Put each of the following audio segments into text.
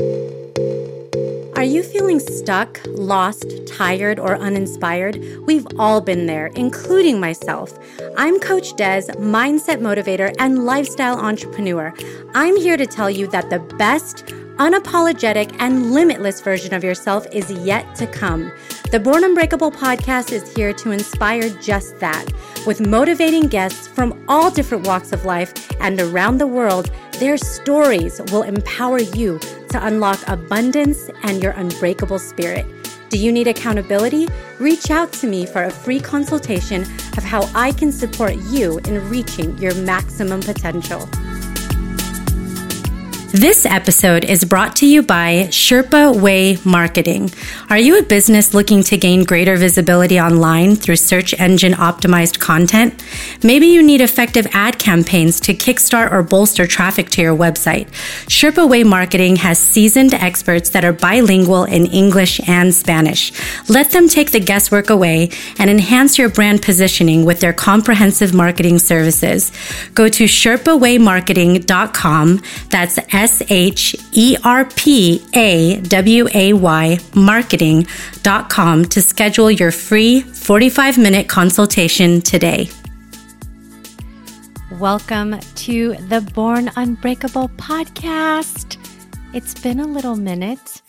Are you feeling stuck, lost, tired, or uninspired? We've all been there, including myself. I'm Coach Des, mindset motivator and lifestyle entrepreneur. I'm here to tell you that the best, unapologetic, and limitless version of yourself is yet to come. The Born Unbreakable podcast is here to inspire just that. With motivating guests from all different walks of life and around the world, their stories will empower you to unlock abundance and your unbreakable spirit. Do you need accountability? Reach out to me for a free consultation of how I can support you in reaching your maximum potential. This episode is brought to you by Sherpa Way Marketing. Are you a business looking to gain greater visibility online through search engine optimized content? Maybe you need effective ad campaigns to kickstart or bolster traffic to your website. Sherpa Way Marketing has seasoned experts that are bilingual in English and Spanish. Let them take the guesswork away and enhance your brand positioning with their comprehensive marketing services. Go to sherpawaymarketing.com. That's H E R P A W A Y marketing.com to schedule your free 45 minute consultation today. Welcome to the Born Unbreakable podcast. It's been a little minute.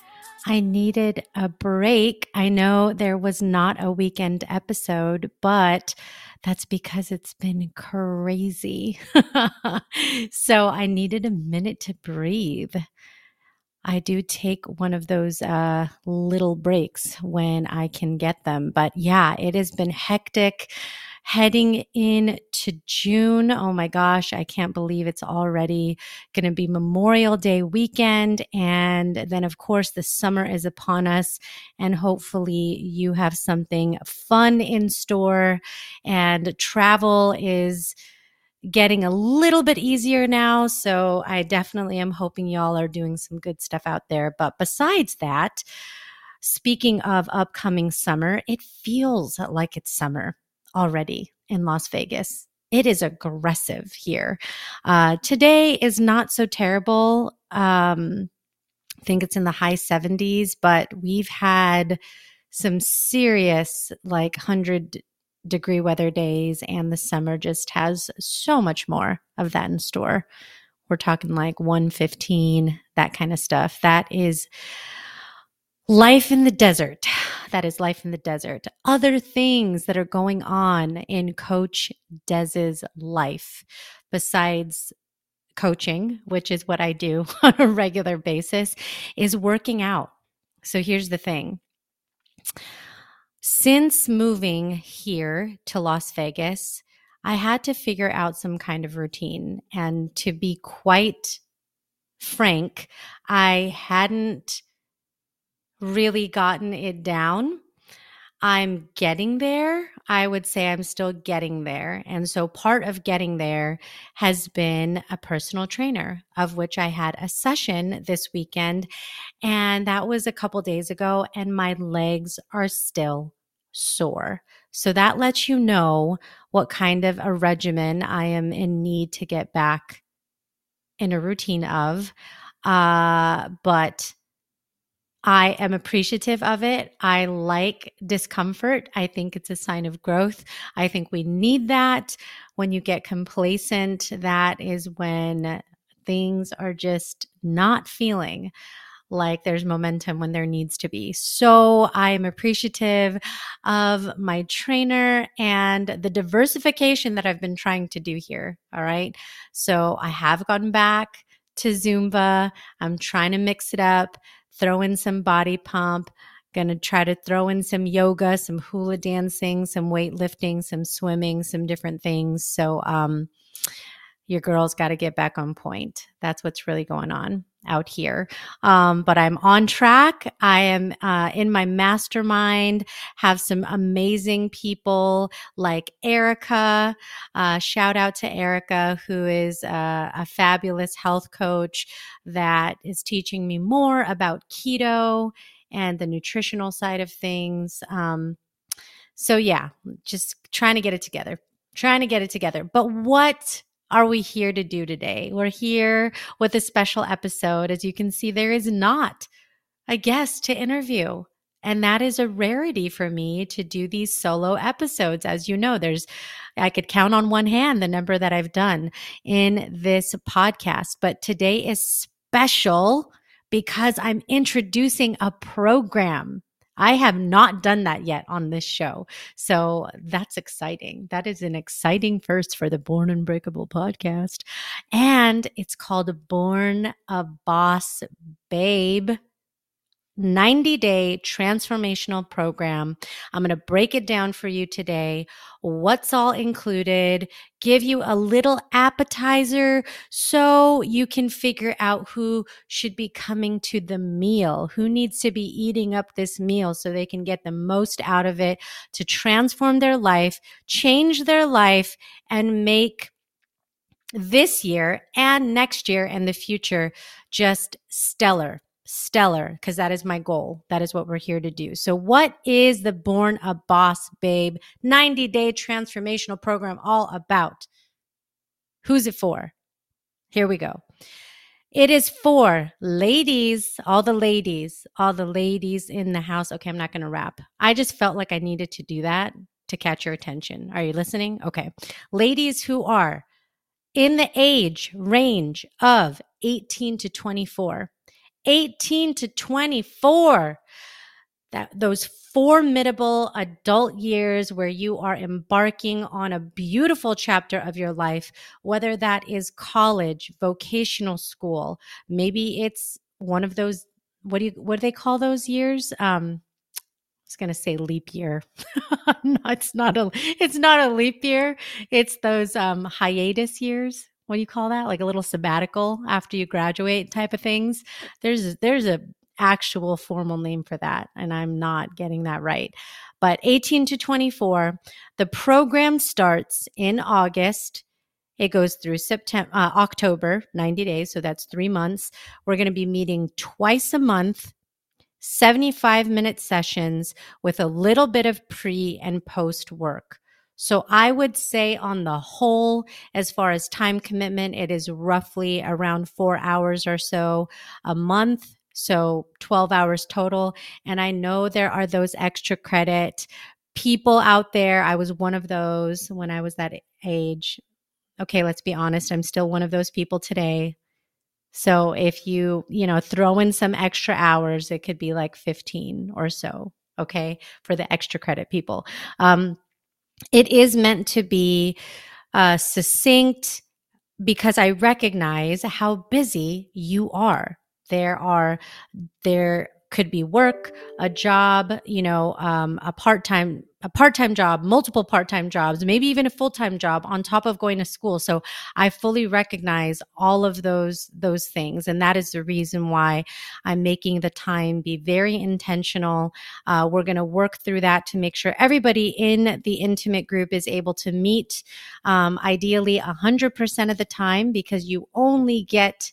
I needed a break. I know there was not a weekend episode, but that's because it's been crazy. so I needed a minute to breathe. I do take one of those uh, little breaks when I can get them. But yeah, it has been hectic heading in to June. Oh my gosh, I can't believe it's already going to be Memorial Day weekend. And then, of course, the summer is upon us. And hopefully, you have something fun in store. And travel is getting a little bit easier now. So I definitely am hoping y'all are doing some good stuff out there. But besides that, speaking of upcoming summer, it feels like it's summer already in Las Vegas. It is aggressive here. Uh, today is not so terrible. Um, I think it's in the high 70s, but we've had some serious, like 100 degree weather days, and the summer just has so much more of that in store. We're talking like 115, that kind of stuff. That is life in the desert that is life in the desert, other things that are going on in Coach Des's life besides coaching, which is what I do on a regular basis, is working out. So here's the thing. Since moving here to Las Vegas, I had to figure out some kind of routine. And to be quite frank, I hadn't really gotten it down. I'm getting there. I would say I'm still getting there. And so part of getting there has been a personal trainer, of which I had a session this weekend. And that was a couple days ago. And my legs are still sore. So that lets you know what kind of a regimen I am in need to get back in a routine of. Uh, but I am appreciative of it. I like discomfort. I think it's a sign of growth. I think we need that. When you get complacent, that is when things are just not feeling like there's momentum when there needs to be. So I am appreciative of my trainer and the diversification that I've been trying to do here. All right. So I have gotten back to Zumba. I'm trying to mix it up throw in some body pump, going to try to throw in some yoga, some hula dancing, some weightlifting, some swimming, some different things. So, um, your girl's got to get back on point. That's what's really going on out here. Um, but I'm on track. I am uh, in my mastermind, have some amazing people like Erica. Uh, shout out to Erica, who is a, a fabulous health coach that is teaching me more about keto and the nutritional side of things. Um, so, yeah, just trying to get it together, trying to get it together. But what are we here to do today? We're here with a special episode. As you can see, there is not a guest to interview. And that is a rarity for me to do these solo episodes. As you know, there's, I could count on one hand the number that I've done in this podcast. But today is special because I'm introducing a program. I have not done that yet on this show. So that's exciting. That is an exciting first for the Born Unbreakable podcast. And it's called Born a Boss Babe. 90 day transformational program. I'm going to break it down for you today. What's all included, give you a little appetizer so you can figure out who should be coming to the meal, who needs to be eating up this meal so they can get the most out of it to transform their life, change their life, and make this year and next year and the future just stellar stellar because that is my goal. That is what we're here to do. So, what is the Born a Boss Babe 90 day transformational program all about? Who's it for? Here we go. It is for ladies, all the ladies, all the ladies in the house. Okay, I'm not going to rap. I just felt like I needed to do that to catch your attention. Are you listening? Okay. Ladies who are in the age range of 18 to 24 18 to 24 that those formidable adult years where you are embarking on a beautiful chapter of your life whether that is college vocational school maybe it's one of those what do you what do they call those years um I was going to say leap year. no, it's not a it's not a leap year. It's those um hiatus years what do you call that? Like a little sabbatical after you graduate type of things. There's there's a actual formal name for that and I'm not getting that right. But 18 to 24, the program starts in August. It goes through September, uh, October, 90 days. So that's three months. We're going to be meeting twice a month, 75 minute sessions with a little bit of pre and post work. So I would say on the whole, as far as time commitment, it is roughly around four hours or so a month. So 12 hours total. And I know there are those extra credit people out there. I was one of those when I was that age. Okay, let's be honest. I'm still one of those people today. So if you, you know, throw in some extra hours, it could be like 15 or so. Okay. For the extra credit people. Um, it is meant to be uh, succinct because I recognize how busy you are. There are there could be work, a job, you know, um, a part time a part-time job, multiple part-time jobs, maybe even a full-time job on top of going to school. So I fully recognize all of those those things and that is the reason why I'm making the time be very intentional. Uh, we're going to work through that to make sure everybody in the intimate group is able to meet um, ideally 100% of the time because you only get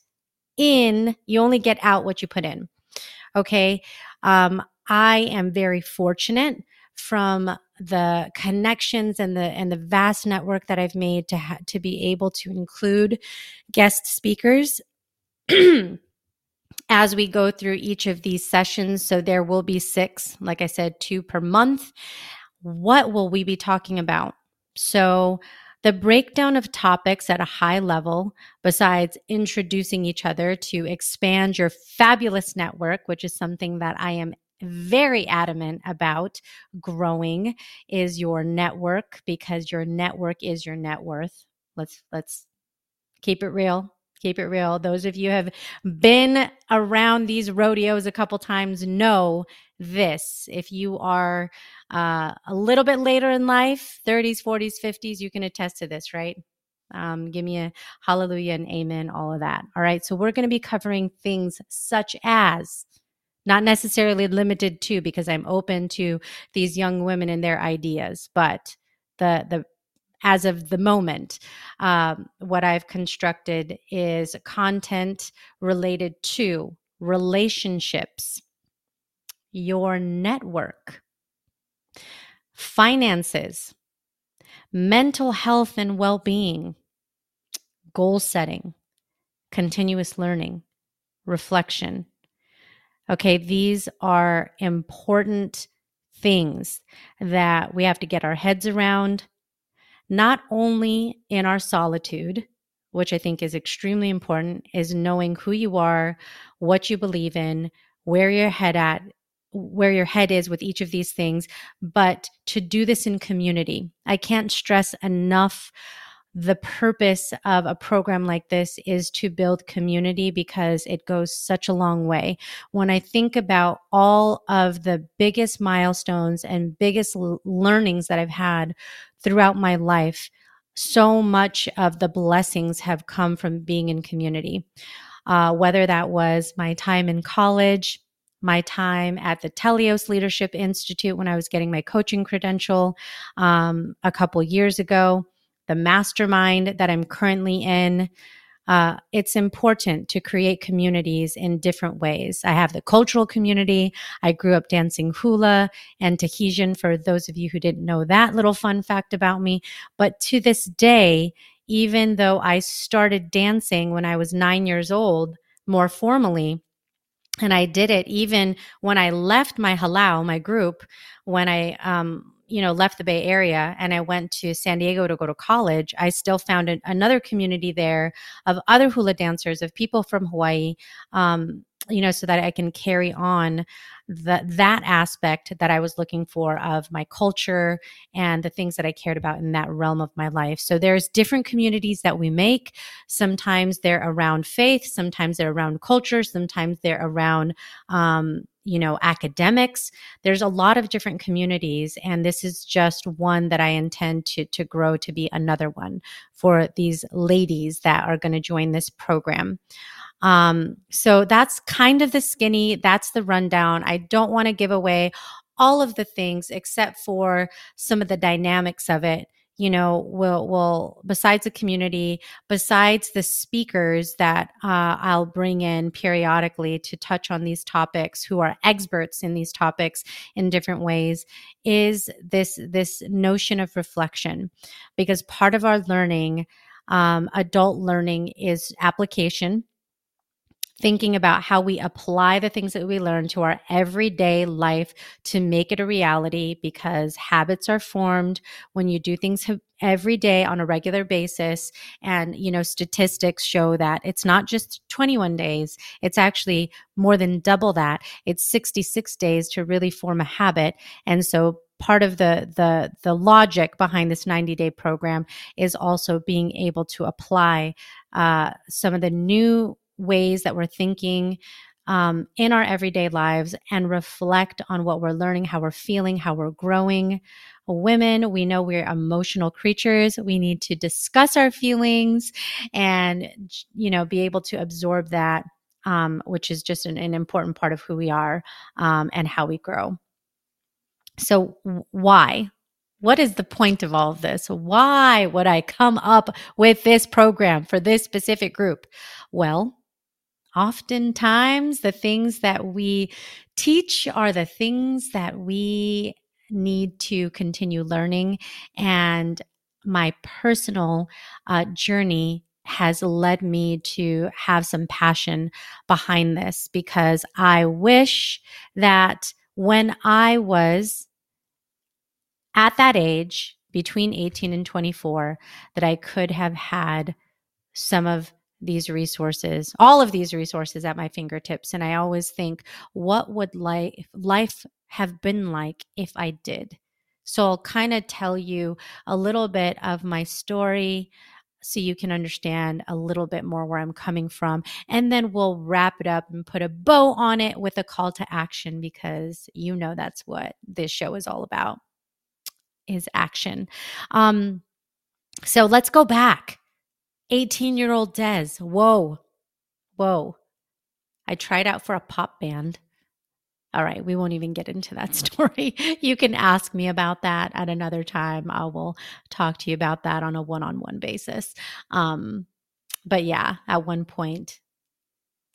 in, you only get out what you put in. Okay. Um, I am very fortunate from the connections and the and the vast network that I've made to ha- to be able to include guest speakers as we go through each of these sessions. So there will be 6 like I said 2 per month. What will we be talking about? So the breakdown of topics at a high level, besides introducing each other to expand your fabulous network, which is something that I am very adamant about growing is your network because your network is your net worth. Let's let's keep it real. Keep it real. Those of you have been around these rodeos a couple times know this. If you are uh, a little bit later in life, 30s, 40s, 50s, you can attest to this, right? Um, give me a hallelujah and amen, all of that. All right. So we're going to be covering things such as not necessarily limited to because i'm open to these young women and their ideas but the the as of the moment um, what i've constructed is content related to relationships your network finances mental health and well-being goal setting, continuous learning, reflection. Okay, these are important things that we have to get our heads around, not only in our solitude, which I think is extremely important, is knowing who you are, what you believe in, where your head at where your head is with each of these things, but to do this in community. I can't stress enough the purpose of a program like this is to build community because it goes such a long way. When I think about all of the biggest milestones and biggest l- learnings that I've had throughout my life, so much of the blessings have come from being in community. Uh, whether that was my time in college, my time at the Teleos Leadership Institute when I was getting my coaching credential um, a couple years ago, the mastermind that I'm currently in. Uh, it's important to create communities in different ways. I have the cultural community. I grew up dancing hula and Tahitian for those of you who didn't know that little fun fact about me. But to this day, even though I started dancing when I was nine years old, more formally, and I did it even when I left my halau, my group, when I um, you know left the bay area and i went to san diego to go to college i still found an, another community there of other hula dancers of people from hawaii um, you know so that i can carry on that that aspect that i was looking for of my culture and the things that i cared about in that realm of my life. So there's different communities that we make. Sometimes they're around faith sometimes they're around culture sometimes they're around um, you know, academics. There's a lot of different communities, and this is just one that I intend to, to grow to be another one for these ladies that are going to join this program. Um, so that's kind of the skinny, that's the rundown. I don't want to give away all of the things except for some of the dynamics of it you know will will besides the community besides the speakers that uh, i'll bring in periodically to touch on these topics who are experts in these topics in different ways is this this notion of reflection. Because part of our learning um, adult learning is application thinking about how we apply the things that we learn to our everyday life to make it a reality because habits are formed when you do things every day on a regular basis. And you know statistics show that it's not just 21 days it's actually more than double that. It's 66 days to really form a habit. And so part of the the the logic behind this 90 day program is also being able to apply uh, some of the new ways that we're thinking um, in our everyday lives and reflect on what we're learning, how we're feeling, how we're growing. Women, we know we're emotional creatures. We need to discuss our feelings and, you know, be able to absorb that, um, which is just an, an, important part of who we are um, and how we grow. So, why? What is the point of all of this? Why would I come up with this program for this specific group? Well, oftentimes the things that we teach are the things that we need to continue learning. And my personal uh, journey has led me to have some passion behind this because I wish that when I was at that age, between 18 and 24, that I could have had some of these resources, all of these resources at my fingertips. And I always think, what would life, life have been like if I did? So I'll kind of tell you a little bit of my story so you can understand a little bit more where I'm coming from. And then we'll wrap it up and put a bow on it with a call to action because you know that's what this show is all about is action. Um, so let's go back 18 year old Des. Whoa. Whoa. I tried out for a pop band. All right, we won't even get into that story. You can ask me about that at another time. I will talk to you about that on a one on one basis. Um, but yeah, at one point,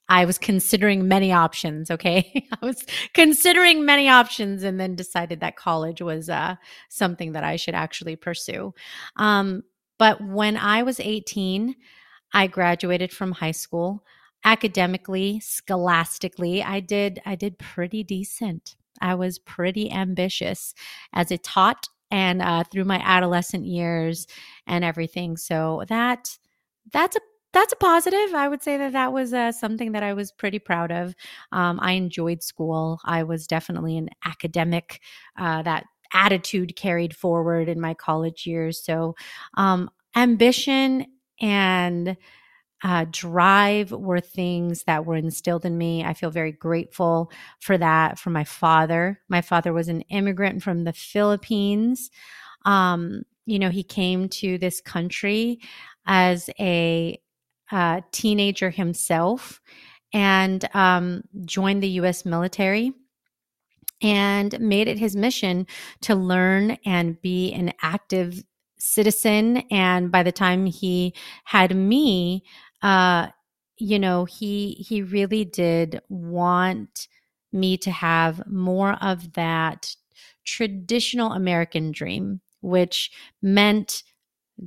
I was considering many options. Okay. I was considering many options and then decided that college was uh, something that I should actually pursue. Um, but when I was 18, I graduated from high school. Academically, scholastically, I did I did pretty decent. I was pretty ambitious as a taught and uh, through my adolescent years and everything. So that that's a that's a positive. I would say that that was uh, something that I was pretty proud of. Um, I enjoyed school. I was definitely an academic. Uh, that attitude carried forward in my college years. So, um, ambition and uh, drive were things that were instilled in me. I feel very grateful for that from my father. My father was an immigrant from the Philippines. Um, you know, he came to this country as a uh, teenager himself and um, joined the U.S. military and made it his mission to learn and be an active citizen. And by the time he had me, uh, you know, he he really did want me to have more of that traditional American dream, which meant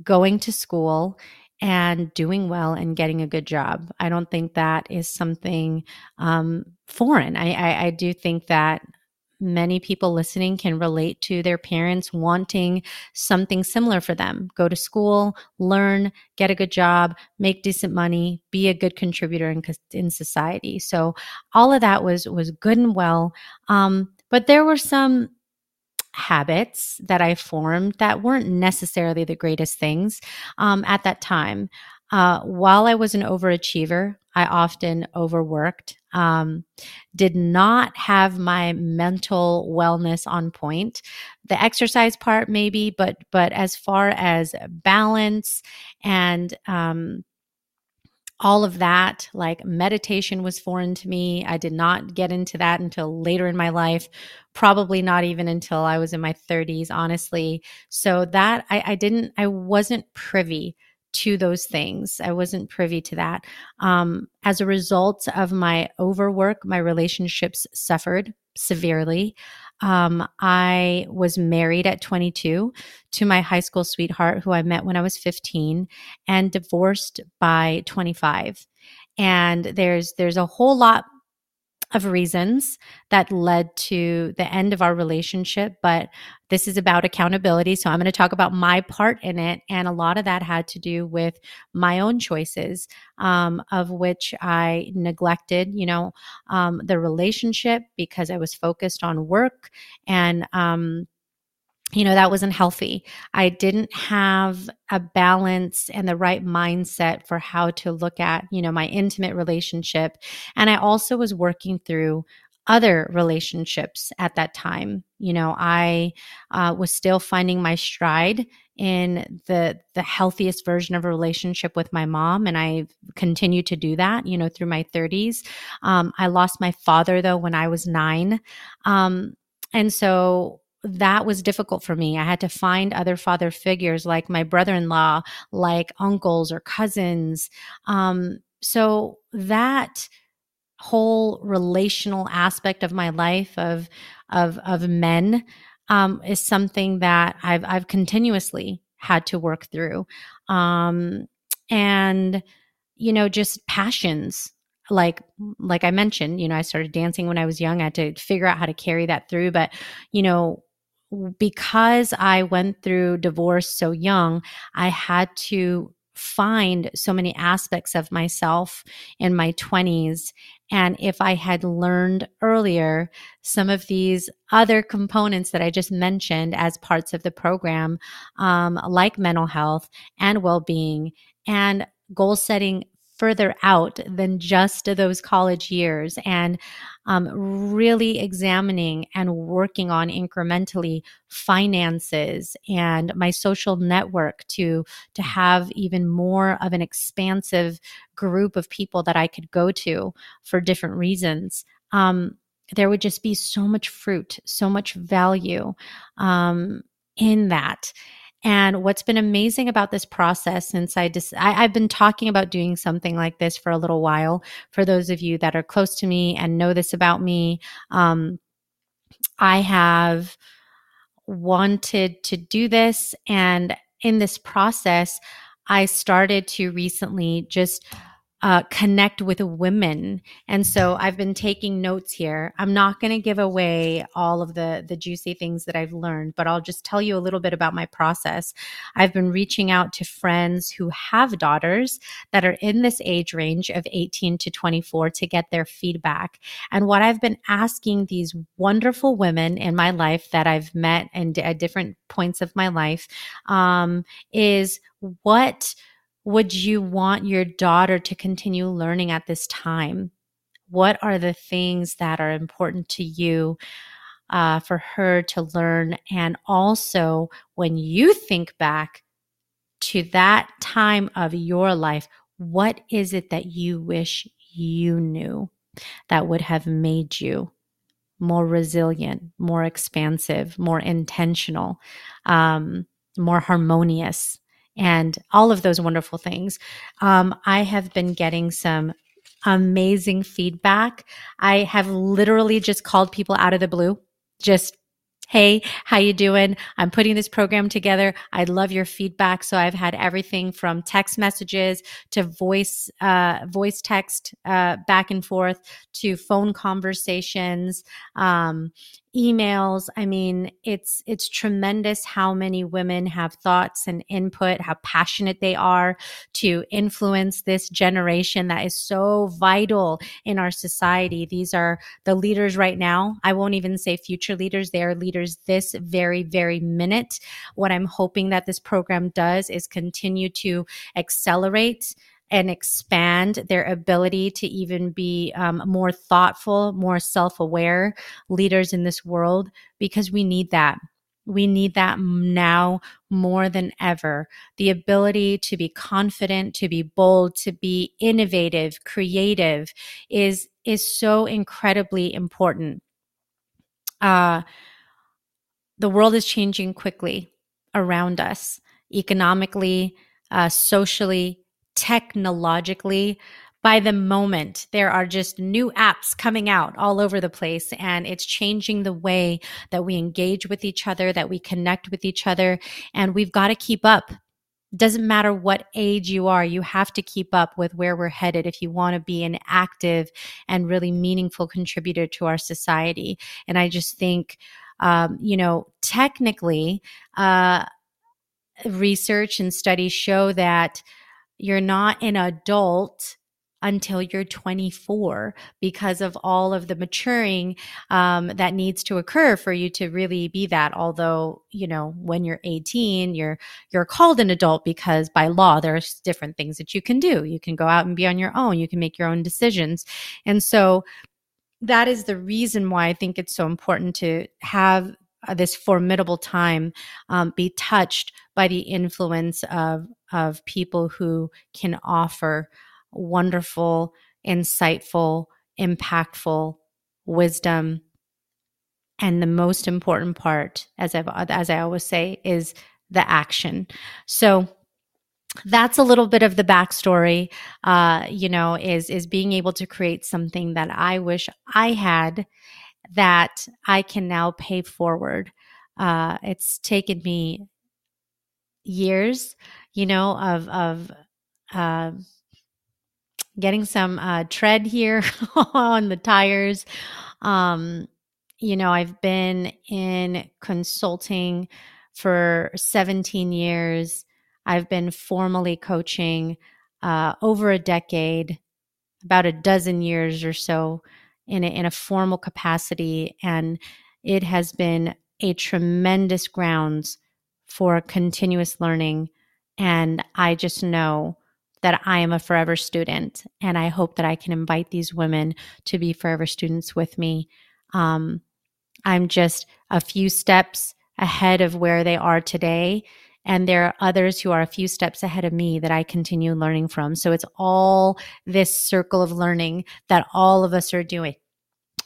going to school and doing well and getting a good job. I don't think that is something um, foreign. I, I, I do think that many people listening can relate to their parents wanting something similar for them. Go to school learn get a good job make decent money be a good contributor in, in society. So all of that was was good and well. Um, but there were some habits that i formed that weren't necessarily the greatest things um, at that time uh, while I was an overachiever, I often overworked, um, did not have my mental wellness on point. The exercise part, maybe, but but as far as balance and um, all of that, like meditation was foreign to me. I did not get into that until later in my life, probably not even until I was in my 30s, honestly. So that I, I didn't, I wasn't privy to those things. I wasn't privy to that. Um, as a result of my overwork, my relationships suffered severely. Um, I was married at 22 to my high school sweetheart, who I met when I was 15, and divorced by 25. And there's there's a whole lot of reasons that led to the end of our relationship, but this is about accountability. So I'm going to talk about my part in it. And a lot of that had to do with my own choices, um, of which I neglected, you know, um, the relationship because I was focused on work and, um, you know, that wasn't healthy. I didn't have a balance and the right mindset for how to look at, you know, my intimate relationship. And I also was working through other relationships at that time. You know, I uh, was still finding my stride in the the healthiest version of a relationship with my mom, and I continued to do that. You know, through my 30s. Um, I lost my father though when I was nine, um, and so that was difficult for me. I had to find other father figures like my brother in law, like uncles or cousins. Um, so that whole relational aspect of my life of of of men um, is something that I've I've continuously had to work through, um, and you know just passions like like I mentioned, you know, I started dancing when I was young. I had to figure out how to carry that through. But, you know, because I went through divorce so young, I had to find so many aspects of myself in my 20s. And if I had learned earlier some of these other components that I just mentioned as parts of the program, um, like mental health and well being and goal setting further out than just those college years and um, really examining and working on incrementally finances and my social network to to have even more of an expansive group of people that I could go to for different reasons. Um, there would just be so much fruit, so much value um, in that. And what's been amazing about this process since I just, I, have been talking about doing something like this for a little while. For those of you that are close to me and know this about me, um, I have wanted to do this. And in this process, I started to recently just uh, connect with women. And so I've been taking notes here. I'm not going to give away all of the the juicy things that I've learned, but I'll just tell you a little bit about my process. I've been reaching out to friends who have daughters that are in this age range of 18 to 24 to get their feedback. And what I've been asking these wonderful women in my life that I've met and at different points of my life um, is what would you want your daughter to continue learning at this time? What are the things that are important to you uh, for her to learn? And also, when you think back to that time of your life, what is it that you wish you knew that would have made you more resilient, more expansive, more intentional, um, more harmonious? And all of those wonderful things. Um, I have been getting some amazing feedback. I have literally just called people out of the blue, just hey how you doing i'm putting this program together i'd love your feedback so i've had everything from text messages to voice uh, voice text uh, back and forth to phone conversations um, emails. I mean it's it's tremendous how many women have thoughts and input how passionate they are to influence this generation that is so vital in our society. These are the leaders right now. I won't even say future leaders. They are leaders this very very minute. What i'm hoping that this program does is continue to accelerate and expand their ability to even be um, more thoughtful, more self aware leaders in this world because we need that. We need that now more than ever. The ability to be confident, to be bold, to be innovative, creative is, is so incredibly important. Uh, the world is changing quickly around us, economically, uh, socially, technologically by the moment there are just new apps coming out all over the place and it's changing the way that we engage with each other that we connect with each other and we've got to keep up. Doesn't matter what age you are you have to keep up with where we're headed if you want to be an active and really meaningful contributor to our society. And i just think um, you know technically uh, research and studies show that you're not an adult until you're 24 because of all of the maturing um, that needs to occur for you to really be that. Although you know when you're 18 you're you're called an adult because by law there's different things that you can do. You can go out and be on your own. You can make your own decisions. And so that is the reason why i think it's so important to have uh, this formidable time um, be touched by the influence of of people who can offer wonderful, insightful, impactful wisdom. And the most important part, as I as I always say, is the action. So that's a little bit of the backstory. Uh, you know, is is being able to create something that I wish I had that I can now pay forward. Uh, it's taken me years, you know, of of uh, getting some uh, tread here on the tires. Um, you know, I've been in consulting for 17 years. I've been formally coaching uh, over a decade, about a dozen years or so in a, in a formal capacity, and it has been a tremendous grounds for continuous learning. And I just know that I am a forever student. And I hope that I can invite these women to be forever students with me. Um, I'm just a few steps ahead of where they are today. And there are others who are a few steps ahead of me that I continue learning from. So it's all this circle of learning that all of us are doing.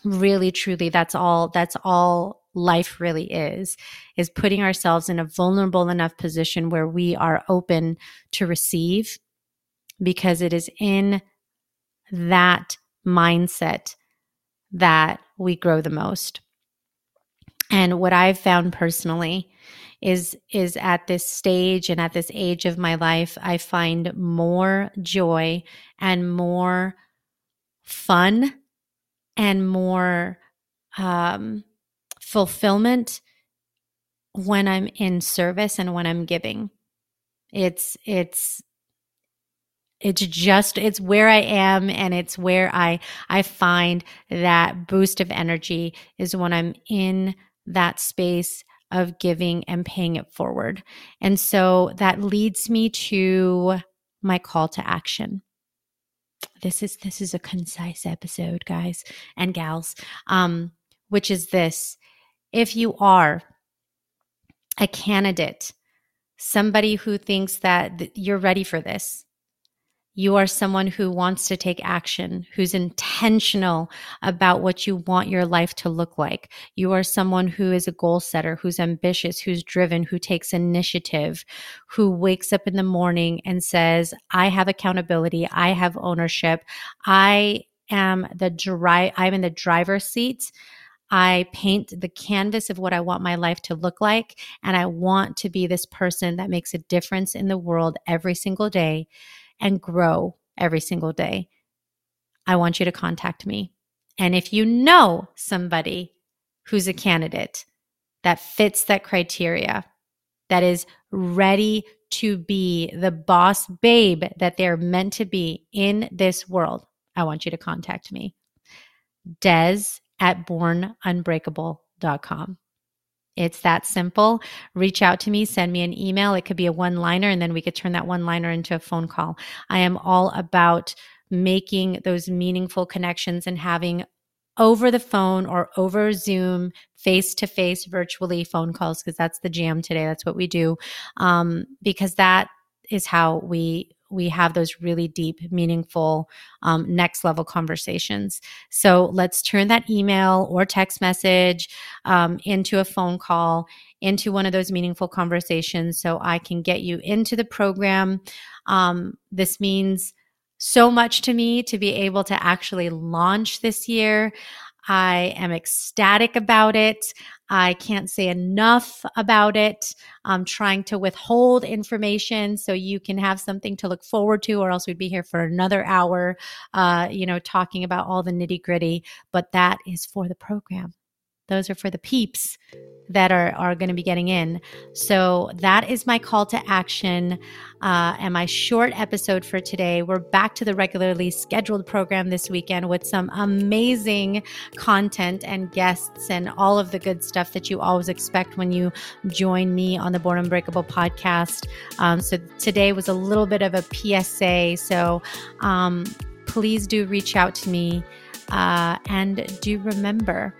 Really, truly, that's all, that's all life really is is putting ourselves in a vulnerable enough position where we are open to receive because it is in that mindset that we grow the most. And what I've found personally is is at this stage and at this age of my life I find more joy and more fun and more um, fulfillment when I'm in service and when I'm giving. It's it's it's just it's where I am and it's where I I find that boost of energy is when I'm in that space of giving and paying it forward. And so that leads me to my call to action. This is this is a concise episode, guys and gals. Um, which is this. If you are a candidate, somebody who thinks that th- you're ready for this, you are someone who wants to take action, who's intentional about what you want your life to look like. You are someone who is a goal setter, who's ambitious, who's driven, who takes initiative, who wakes up in the morning and says, I have accountability. I have ownership. I am the drive. I'm in the driver's seat. I paint the canvas of what I want my life to look like. And I want to be this person that makes a difference in the world every single day and grow every single day, I want you to contact me. And if you know somebody who's a candidate that fits that criteria, that is ready to be the boss babe that they're meant to be in this world, I want you to contact me. Des at bornunbreakable.com. It's that simple. Reach out to me, send me an email. It could be a one liner, and then we could turn that one liner into a phone call. I am all about making those meaningful connections and having over the phone or over Zoom, face to face, virtually phone calls, because that's the jam today. That's what we do. Um, because that is how we we have those really deep, meaningful, um, next level conversations. So let's turn that email or text message um, into a phone call, into one of those meaningful conversations so I can get you into the program. Um, this means so much to me to be able to actually launch this year. I am ecstatic about it. I can't say enough about it. I'm trying to withhold information so you can have something to look forward to, or else we'd be here for another hour, uh, you know, talking about all the nitty gritty. But that is for the program. Those are for the peeps that are, are going to be getting in. So that is my call to action uh, and my short episode for today. We're back to the regularly scheduled program this weekend with some amazing content and guests and all of the good stuff that you always expect when you join me on the Born Unbreakable podcast. Um, so today was a little bit of a PSA. So um, please do reach out to me. Uh, and do remember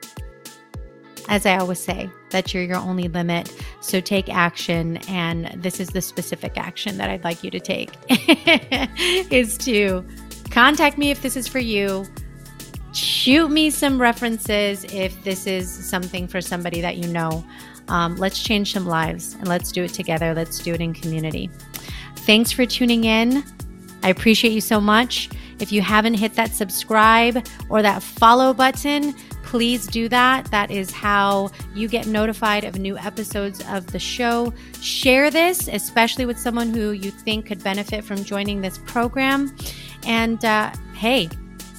as I always say, that you're your only limit. So take action. And this is the specific action that I'd like you to take is to contact me if this is for you. Shoot me some references if this is something for somebody that you know. Um, let's change some lives and let's do it together. Let's do it in community. Thanks for tuning in. I appreciate you so much. If you haven't hit that subscribe or that follow button, please do that. That is how you get notified of new episodes of the show. Share this, especially with someone who you think could benefit from joining this program. And uh, hey,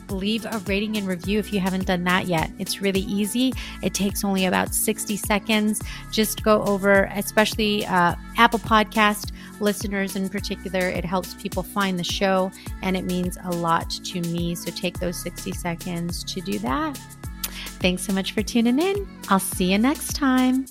leave a rating and review if you haven't done that yet. It's really easy. It takes only about 60 seconds. Just go over, especially uh, Apple Podcast listeners in particular. It helps people find the show and it means a lot to me. So take those 60 seconds to do that. Thanks so much for tuning in. I'll see you next time.